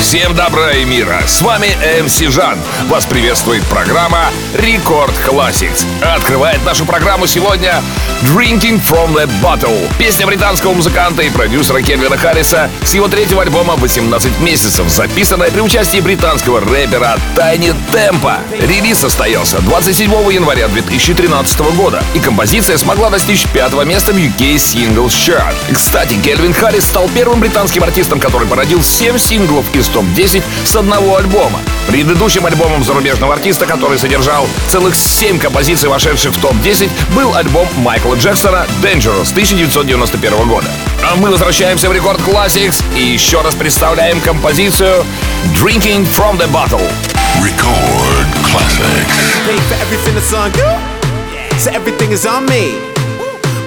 Всем добра и мира! С вами MC Жан. Вас приветствует программа Record Classics. Открывает нашу программу сегодня Drinking from the Bottle. Песня британского музыканта и продюсера Кельвина Харриса с его третьего альбома 18 месяцев, записанная при участии британского рэпера Тайни Темпа. Релиз состоялся 27 января 2013 года, и композиция смогла достичь пятого места в UK Singles Chart. Кстати, Кельвин Харрис стал первым британским артистом, который породил 7 синглов из топ-10 с одного альбома. Предыдущим альбомом зарубежного артиста, который содержал целых 7 композиций, вошедших в топ-10, был альбом Майкла Джексона «Dangerous» 1991 года. А мы возвращаемся в Рекорд Classics и еще раз представляем композицию «Drinking from the Bottle». Record Classics.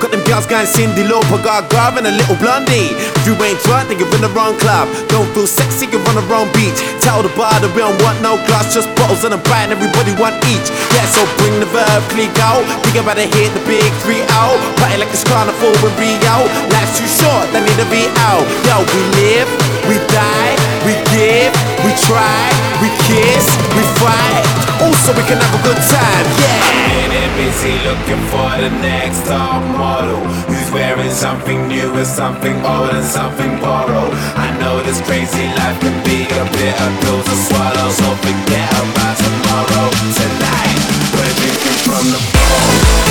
Got them girls going Cindy Lauper, Garv and a little blondie. If you ain't drunk, then you're in the wrong club. Don't feel sexy, you're on the wrong beach. Tell the bar that we don't want no glass, just bottles and I'm buying everybody one each. Yeah, so bring the verb, click out. Think about to hit the big three out. Party like it's carnival in Rio. Life's too short, they need to be out. Yo, we live, we die, we give, we try, we kiss, we fight. Also, we can have a good time, yeah. Busy looking for the next top model Who's wearing something new and something old and something borrowed. I know this crazy life can be a bitter pill to swallow So forget about tomorrow. Tonight, we're drinking from the bowl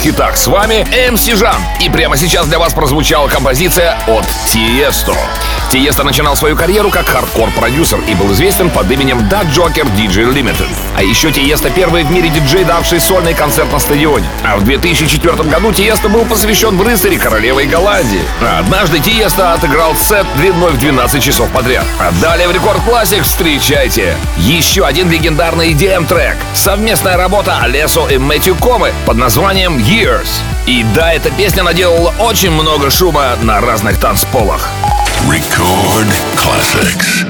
хитах. С вами MC Жан. И прямо сейчас для вас прозвучала композиция от Тиесто. Тиесто начинал свою карьеру как хардкор-продюсер и был известен под именем Da Joker DJ Limited. А еще Тиесто первый в мире диджей, давший сольный концерт на стадионе. А в 2004 году Тиесто был посвящен в рыцари королевы Голландии. А однажды Тиесто отыграл сет длиной в 12 часов подряд. А далее в Record Classics встречайте еще один легендарный EDM-трек. Совместная работа Алесо и Мэтью Комы под названием Years. И да, эта песня наделала очень много шума на разных танцполах. Record classics.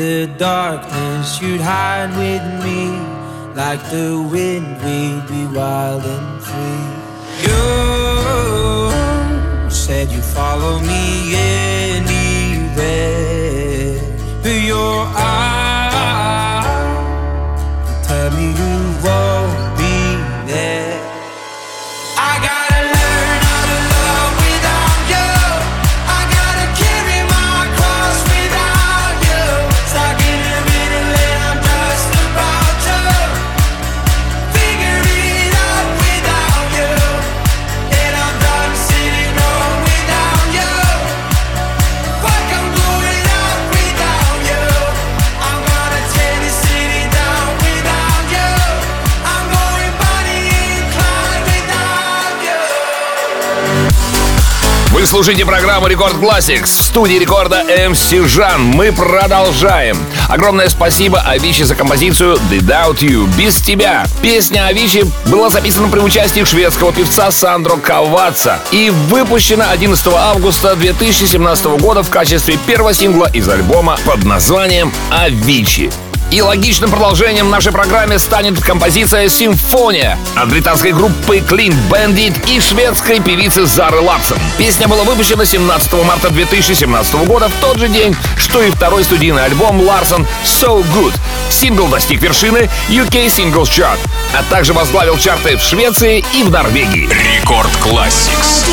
the darkness, you'd hide with me. Like the wind, we'd be wild and free. You said you'd follow me, yeah. Вы слушаете программу Рекорд Classics в студии рекорда МС Жан. Мы продолжаем. Огромное спасибо Авичи за композицию Without You, Без Тебя. Песня Авичи была записана при участии шведского певца Сандро Каваца и выпущена 11 августа 2017 года в качестве первого сингла из альбома под названием «Авичи». И логичным продолжением нашей программы станет композиция «Симфония» от британской группы Clean Bandit и шведской певицы Зары Лапсон. Песня была выпущена 17 марта 2017 года в тот же день, что и второй студийный альбом Ларсон «So Good». Сингл достиг вершины UK Singles Chart, а также возглавил чарты в Швеции и в Норвегии. Рекорд Classics.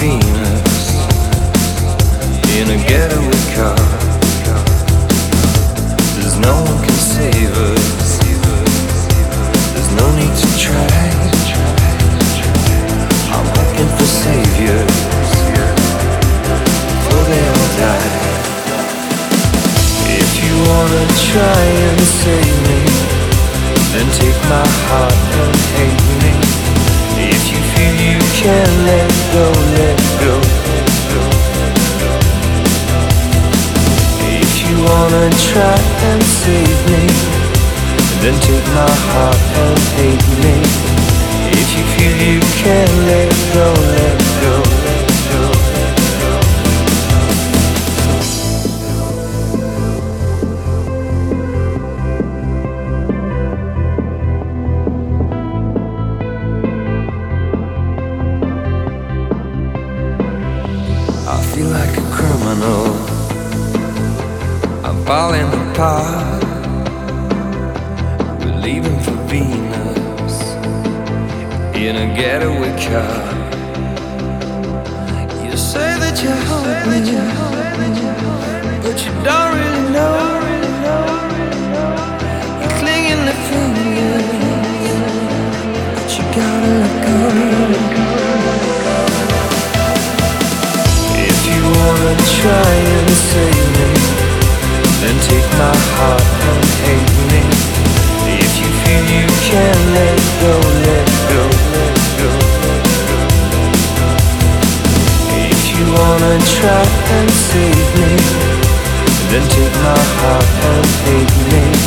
Venus in a getaway car. There's no one can save us. There's no need to try. I'm looking for saviors. Before they all die. If you wanna try and save me, then take my heart and hate me. If you feel you can let go, let go. If you wanna try and save me, then take my heart and hate me. If you feel you can let go, let go, let go, falling apart. We're leaving for Venus in a getaway car. You say that you hope me, but you don't really know. You're clinging to fingers, but you gotta let go. If you wanna try and save take my heart and hate me. If you feel you can let go, let go, let go, let go. If you wanna try and save me, then take my heart and hate me.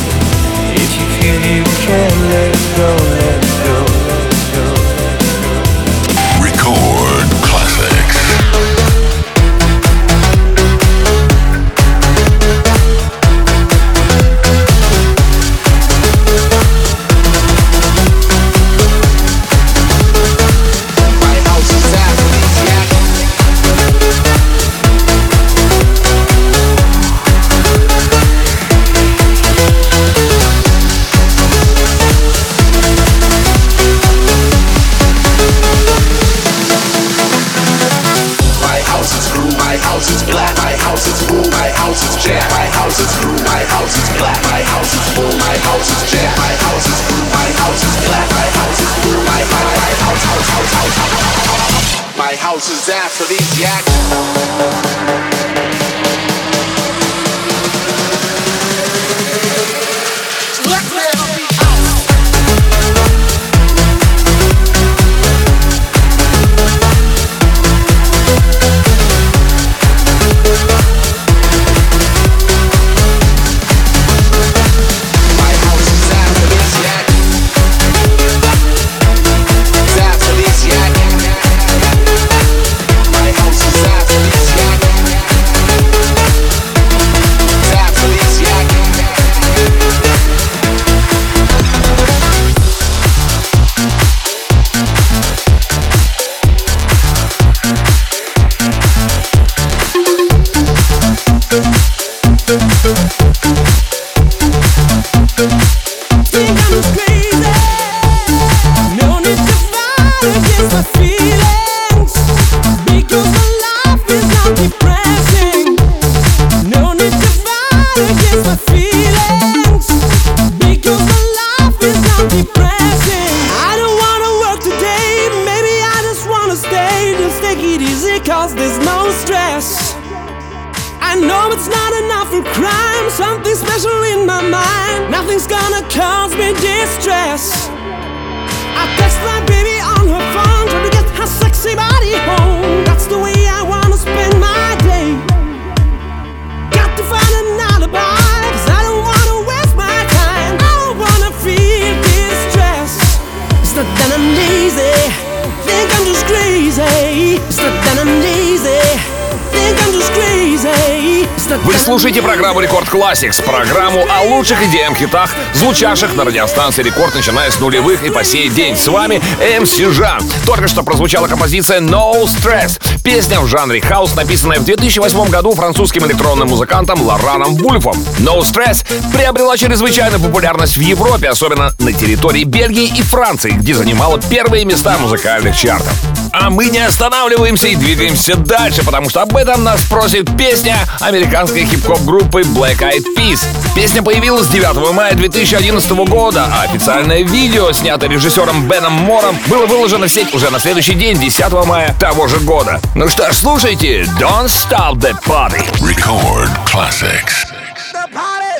Вы слушаете программу Record Classics, программу о лучших EDM хитах, звучавших на радиостанции Рекорд, начиная с нулевых и по сей день. С вами MC Жан. Только что прозвучала композиция No Stress. Песня в жанре хаус, написанная в 2008 году французским электронным музыкантом Лораном Вульфом. No Stress приобрела чрезвычайную популярность в Европе, особенно на территории Бельгии и Франции, где занимала первые места музыкальных чартов. А мы не останавливаемся и двигаемся дальше, потому что об этом нас просит песня американской хип-хоп группы Black Eyed Peas. Песня появилась 9 мая 2011 года, а официальное видео, снятое режиссером Беном Мором, было выложено в сеть уже на следующий день, 10 мая того же года. Ну что ж, слушайте Don't Stop That Party. Record classics.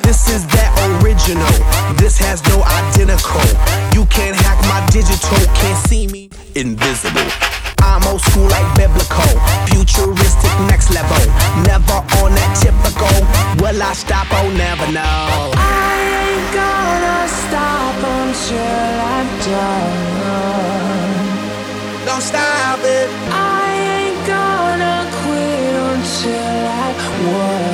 This is that original. This has no identical. You can't hack my digital, can't see me. Invisible. I'm old school like biblical. Futuristic next level. Never on that typical. Will I stop? Oh, never know. I ain't gonna stop until I'm done. Don't stop it. I ain't gonna quit until I won.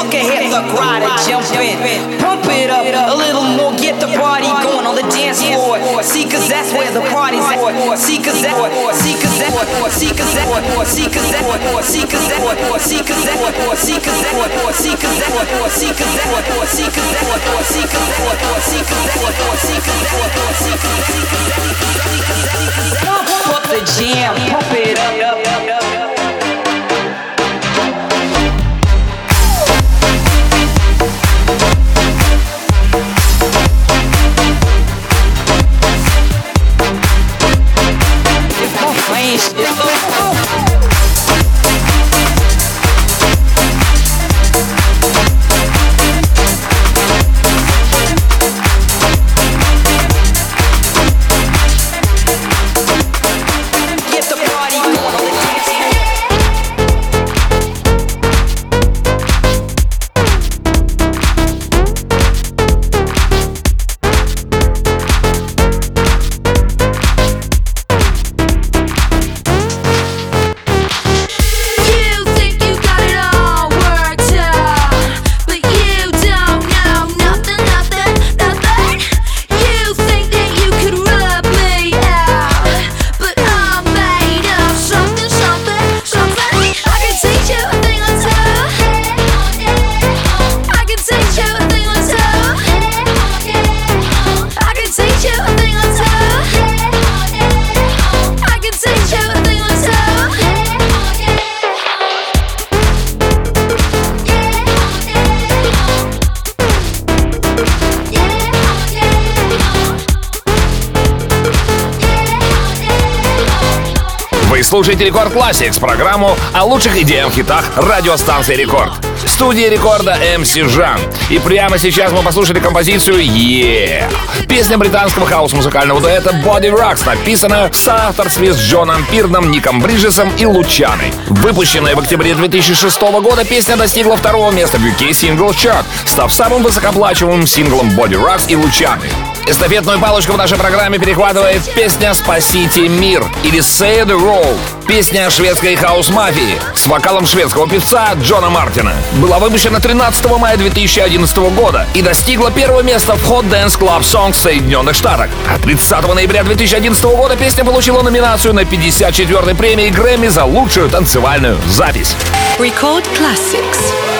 Look ahead, the crowd are jumping. Pump it up a little more, get the party going on the dance floor. See, cause that's where the party's at. See, cause that, see, cause that, see, cause that, see, cause that, see, cause that, see, cause that, see, cause that, see, cause that, see, cause that, see, cause that, see, cause that, see, cause that, see, cause that, see, cause that, Pump up the jam, pump it up. Вы слушаете Рекорд Classics, программу о лучших идеях хитах радиостанции Рекорд. В студии Рекорда МС Жан. И прямо сейчас мы послушали композицию «Yeah». Песня британского хаос-музыкального дуэта Body Rocks, написанная в соавторстве с Джоном Пирном, Ником Бриджесом и Лучаной. Выпущенная в октябре 2006 года, песня достигла второго места в UK Single Chart, став самым высокоплачиваемым синглом Body Rocks и Лучаны. Эстафетную палочку в нашей программе перехватывает песня «Спасите мир» или «Say the Roll». Песня шведской хаус-мафии с вокалом шведского певца Джона Мартина. Была выпущена 13 мая 2011 года и достигла первого места в Hot Dance Club Songs Соединенных Штатах. А 30 ноября 2011 года песня получила номинацию на 54-й премии Грэмми за лучшую танцевальную запись. Record Classics.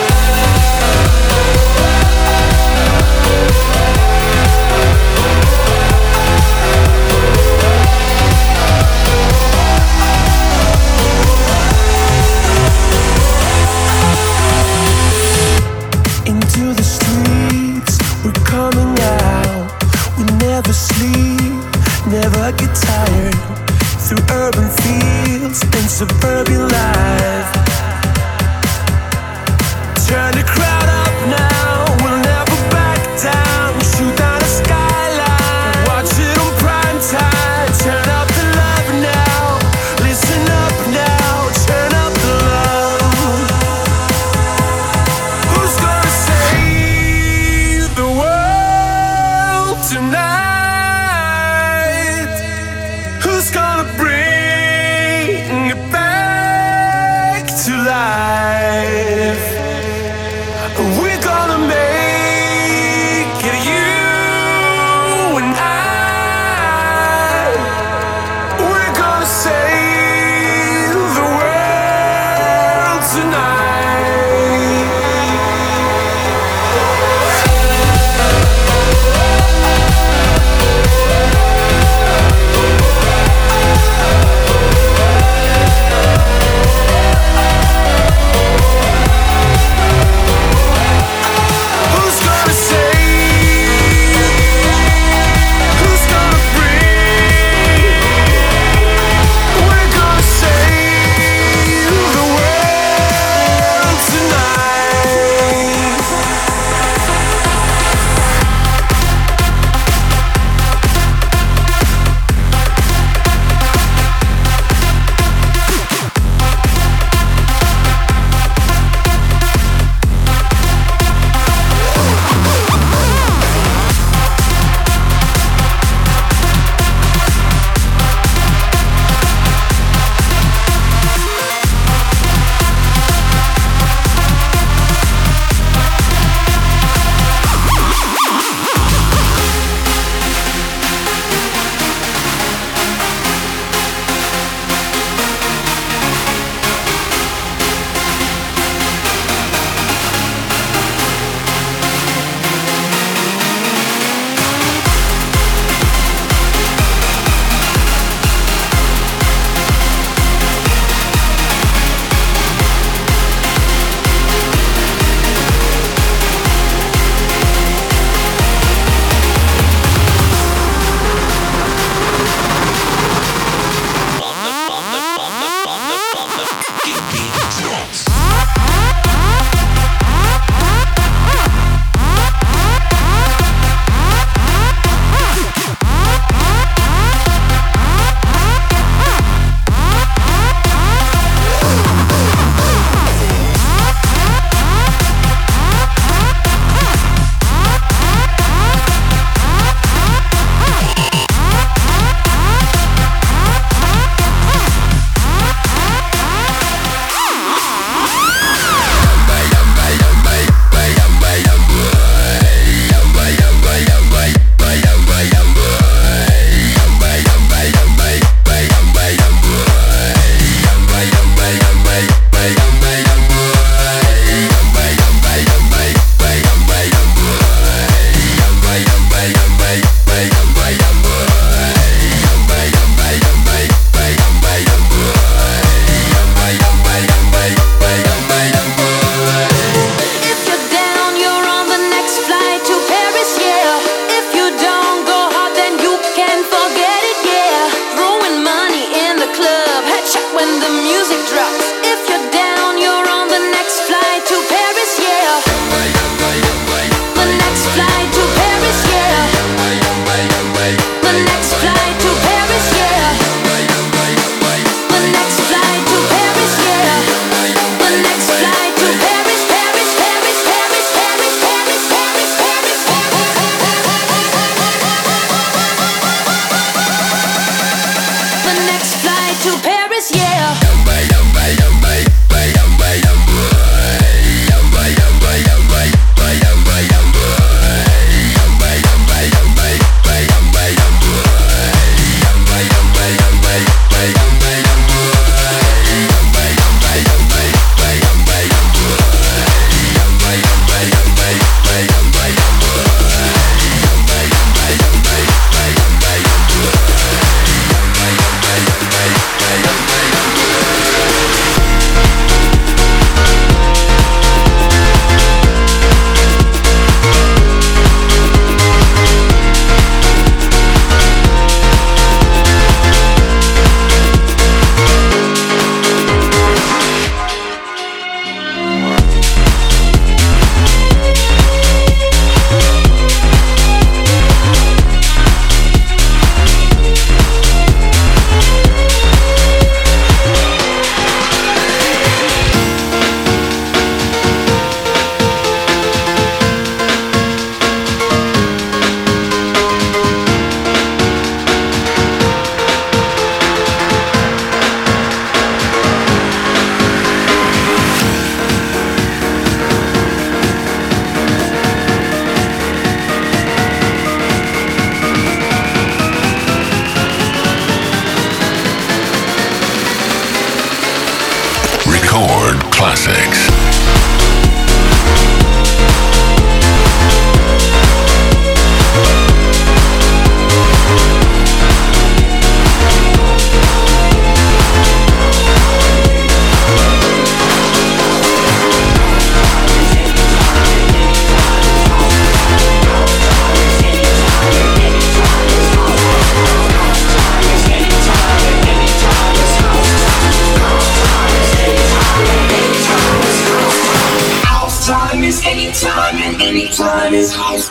time and any time is house.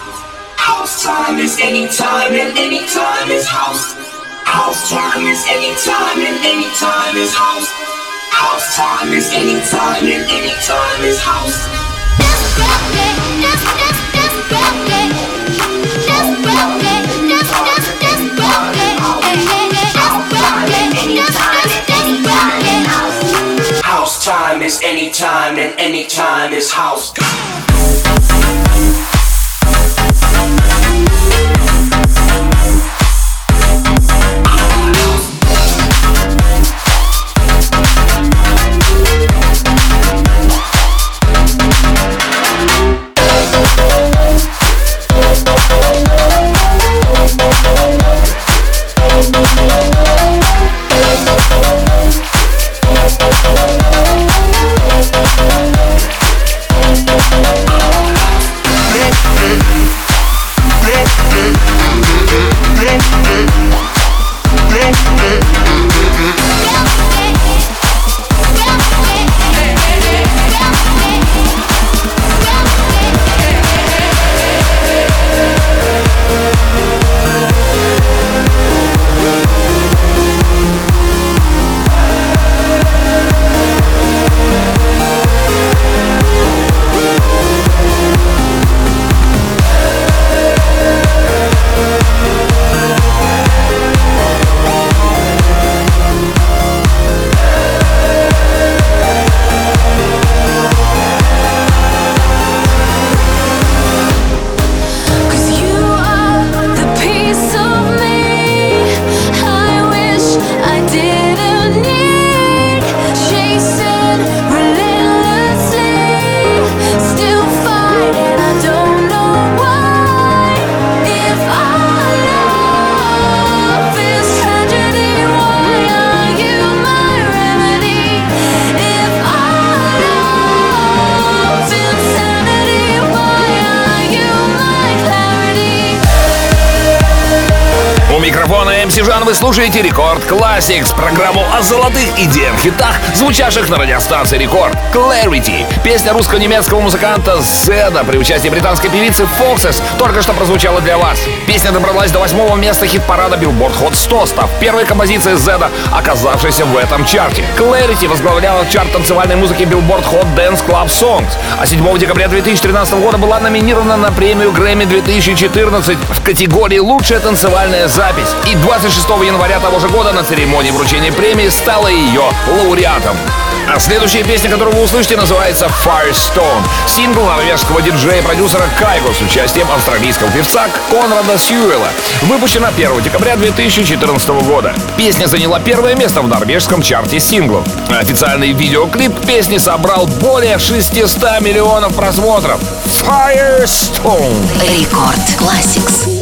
House time is any time and any time is house. House time is any time and any time is house. House time is any time and any time is house. House time is any time and any time is house. Слушаете Рекорд Classics, программу о золотых и хитах, звучавших на радиостанции Рекорд. Clarity. Песня русско-немецкого музыканта Зеда при участии британской певицы Foxes только что прозвучала для вас. Песня добралась до восьмого места хит-парада Billboard Hot 100, став первой композицией Зеда, оказавшейся в этом чарте. Clarity возглавляла чарт танцевальной музыки Billboard Hot Dance Club Songs, а 7 декабря 2013 года была номинирована на премию Грэмми 2014 в категории «Лучшая танцевальная запись». И 26 22 января того же года на церемонии вручения премии стала ее лауреатом. А следующая песня, которую вы услышите, называется Firestone. Сингл норвежского диджея и продюсера Кайго с участием австралийского певца Конрада Сьюэла. Выпущена 1 декабря 2014 года. Песня заняла первое место в норвежском чарте синглов. Официальный видеоклип песни собрал более 600 миллионов просмотров. Firestone. Рекорд Classics.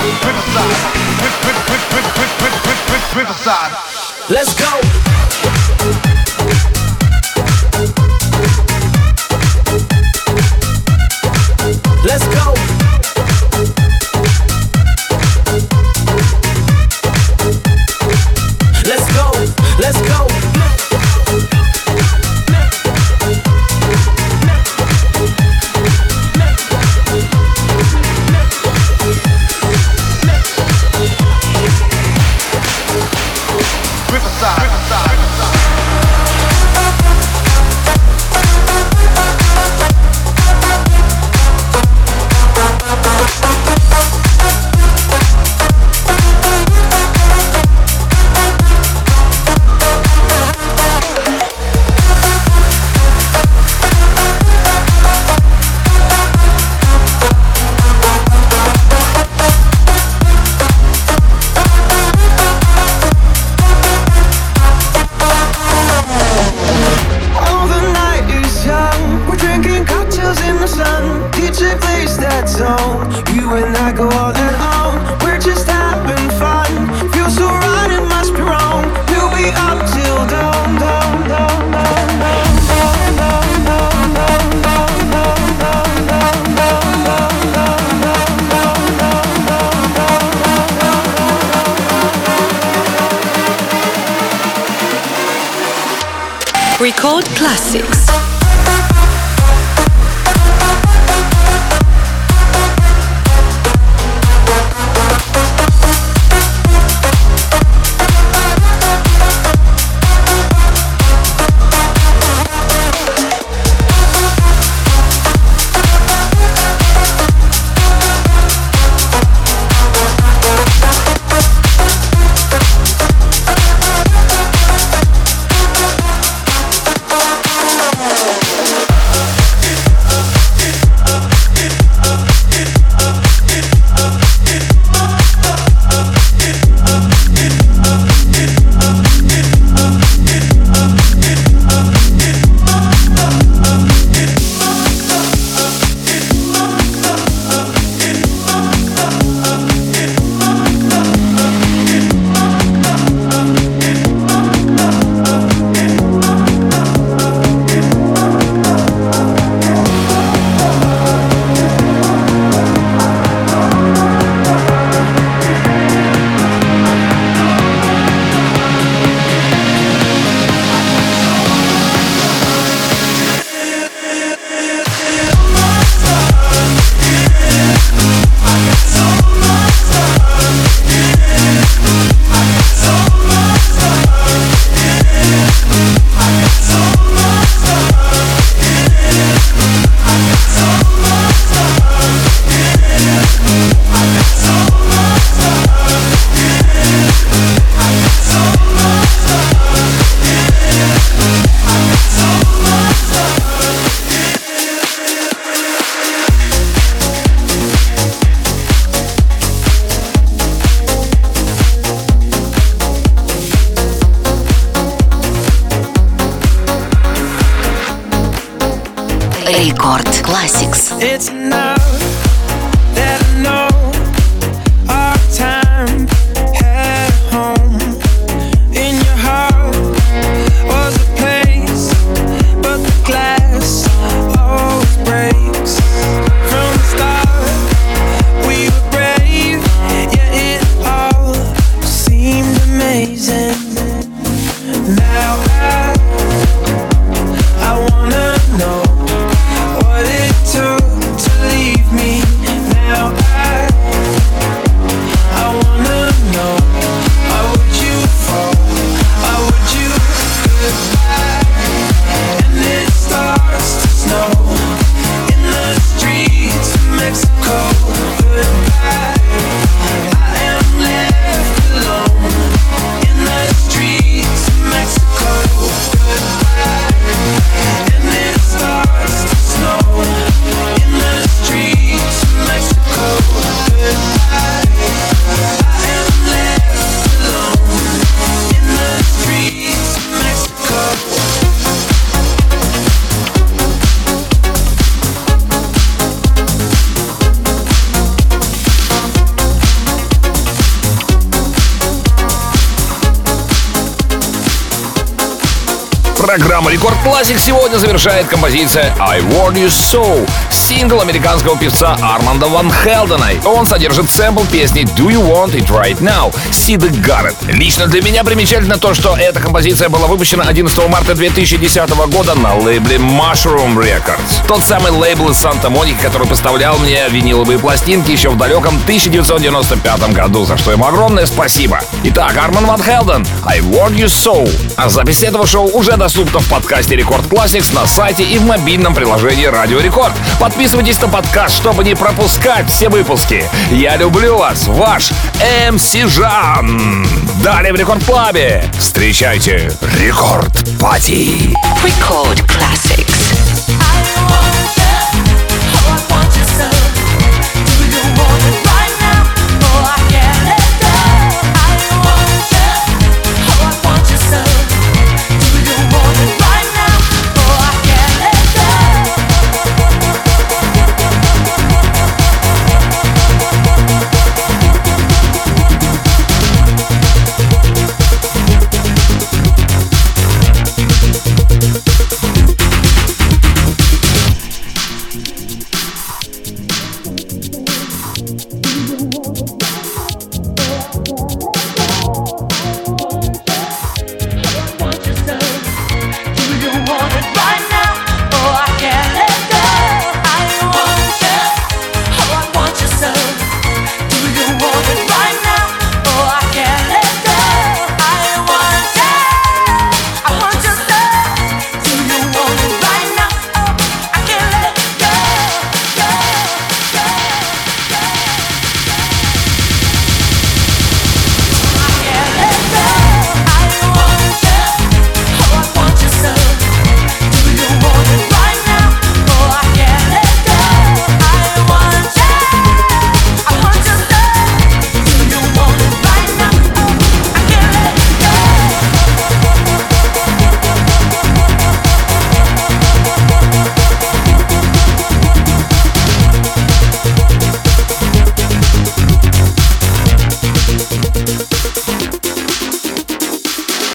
criticize, criticize. Let's go. Классик сегодня завершает композиция I Want You So, сингл американского певца Арманда Ван Хелдена. Он содержит сэмпл песни Do You Want It Right Now Сиды Гаррет. Лично для меня примечательно то, что эта композиция была выпущена 11 марта 2010 года на лейбле Mushroom Records. Тот самый лейбл из Санта-Моники, который поставлял мне виниловые пластинки еще в далеком 1995 году, за что ему огромное спасибо. Итак, Арман Ван Хелден, I Want You So. А запись этого шоу уже доступна в подкасте Record Classics на сайте и в мобильном приложении Радио Рекорд. Подписывайтесь на подкаст, чтобы не пропускать все выпуски. Я люблю вас, ваш MC Жан. Далее в Record Club е. Встречайте Record Party. Record Classics.